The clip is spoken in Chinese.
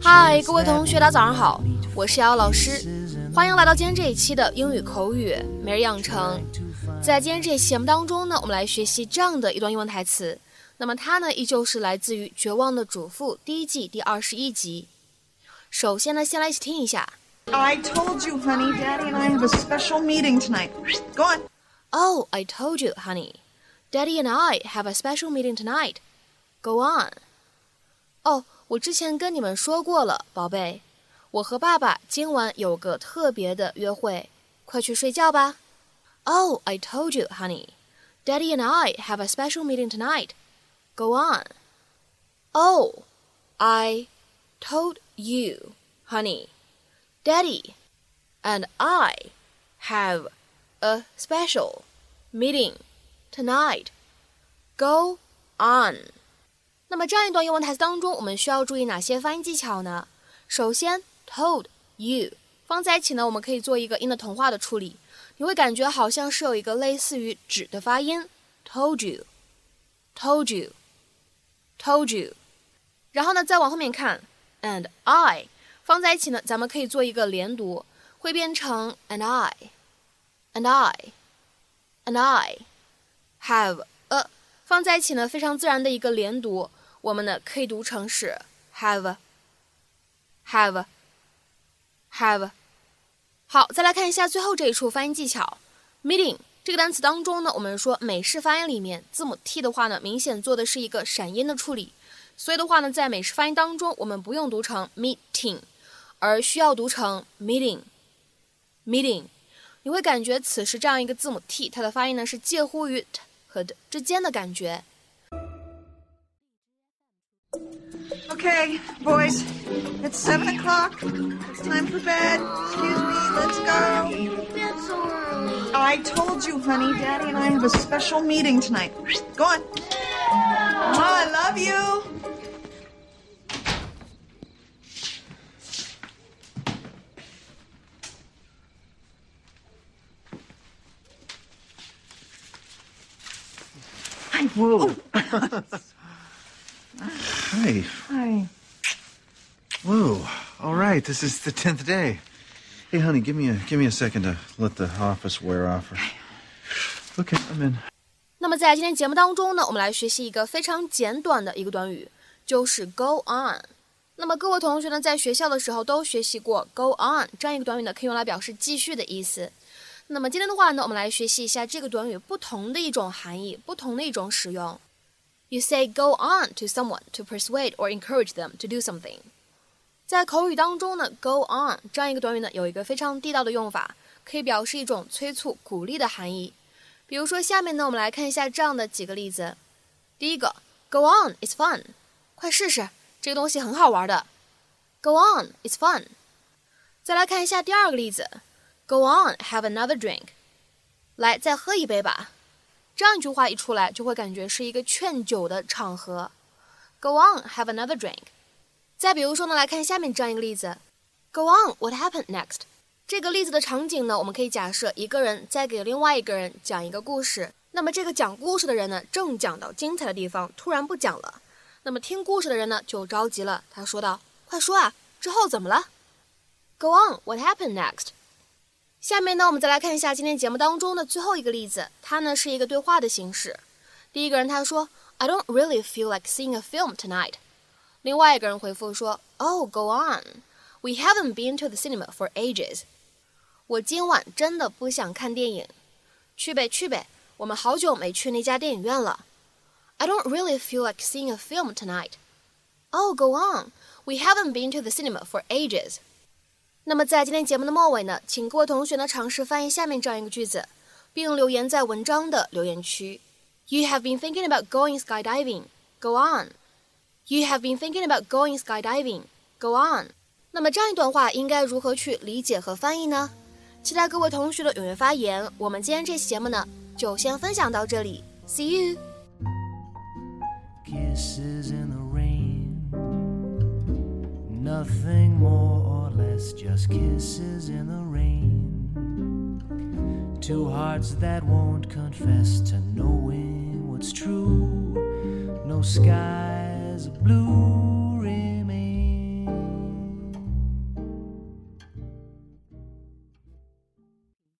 嗨，各位同学，大家早上好，我是瑶瑶老师，欢迎来到今天这一期的英语口语每日养成。在今天这期节目当中呢，我们来学习这样的一段英文台词。那么它呢，依旧是来自于《绝望的主妇》第一季第二十一集。首先呢，先来一起听一下。I told you, honey, Daddy and I have a special meeting tonight. Go on. Oh, I told you, honey. Daddy and I have a special meeting tonight. Go on. 哦，我之前跟你们说过了，宝贝，我和爸爸今晚有个特别的约会，快去睡觉吧。Oh, I told you, honey. Daddy and I have a special meeting tonight. Go on. Oh, I told you, honey. Daddy and I have a special meeting tonight. Go on. 那么这样一段英文台词当中，我们需要注意哪些发音技巧呢？首先，told you 放在一起呢，我们可以做一个音的同化的处理，你会感觉好像是有一个类似于指的发音，told you，told you，told you。然后呢，再往后面看，and I 放在一起呢，咱们可以做一个连读，会变成 and I，and I，and I have a 放在一起呢，非常自然的一个连读，我们呢可以读成是 have，have，have。好，再来看一下最后这一处发音技巧，meeting 这个单词当中呢，我们说美式发音里面字母 t 的话呢，明显做的是一个闪音的处理，所以的话呢，在美式发音当中，我们不用读成 meeting。而需要读成 meeting，meeting，你会感觉此时这样一个字母 t，它的发音呢是介乎于 t 和 d 之间的感觉。Okay, boys, it's seven o'clock. It's time for bed. Excuse me, let's go. That's so early. I told you, honey, Daddy and I have a special meeting tonight. Go on. Mama, I love you. Whoa. Hi. Hi. Whoa. All right. This is the tenth day. Hey, honey, give me a give me a second to let the office wear off. Okay, I'm in. 那么在今天节目当中呢，我们来学习一个非常简短的一个短语，就是 go on。那么各位同学呢，在学校的时候都学习过 go on 这样一个短语呢，可以用来表示继续的意思。那么今天的话呢，我们来学习一下这个短语不同的一种含义，不同的一种使用。You say go on to someone to persuade or encourage them to do something。在口语当中呢，go on 这样一个短语呢，有一个非常地道的用法，可以表示一种催促、鼓励的含义。比如说下面呢，我们来看一下这样的几个例子。第一个，Go on，it's fun，快试试，这个东西很好玩的。Go on，it's fun。再来看一下第二个例子。Go on, have another drink。来，再喝一杯吧。 这样一句话一出来，就会感觉是一个劝酒的场合。Go on, have another drink。再比如说呢，来看下面这样一个例子。Go on, what happened next？这个例子的场景呢，我们可以假设一个人在给另外一个人讲一个故事。那么这个讲故事的人呢，正讲到精彩的地方，突然不讲了。那么听故事的人呢，就着急了。他说道：“快说啊，之后怎么了？”Go on, what happened next？下面呢，我们再来看一下今天节目当中的最后一个例子，它呢是一个对话的形式。第一个人他说：“I don't really feel like seeing a film tonight。”另外一个人回复说：“Oh, go on. We haven't been to the cinema for ages。”我今晚真的不想看电影。去呗去呗，我们好久没去那家电影院了。I don't really feel like seeing a film tonight. Oh, go on. We haven't been to the cinema for ages. 那么在今天节目的末尾呢，请各位同学呢尝试翻译下面这样一个句子，并留言在文章的留言区。You have been thinking about going skydiving. Go on. You have been thinking about going skydiving. Go on. 那么这样一段话应该如何去理解和翻译呢？期待各位同学的踊跃发言。我们今天这期节目呢，就先分享到这里。See you. Nothing more or less, just kisses in the rain. Two hearts that won't confess to knowing what's true. No sky blue.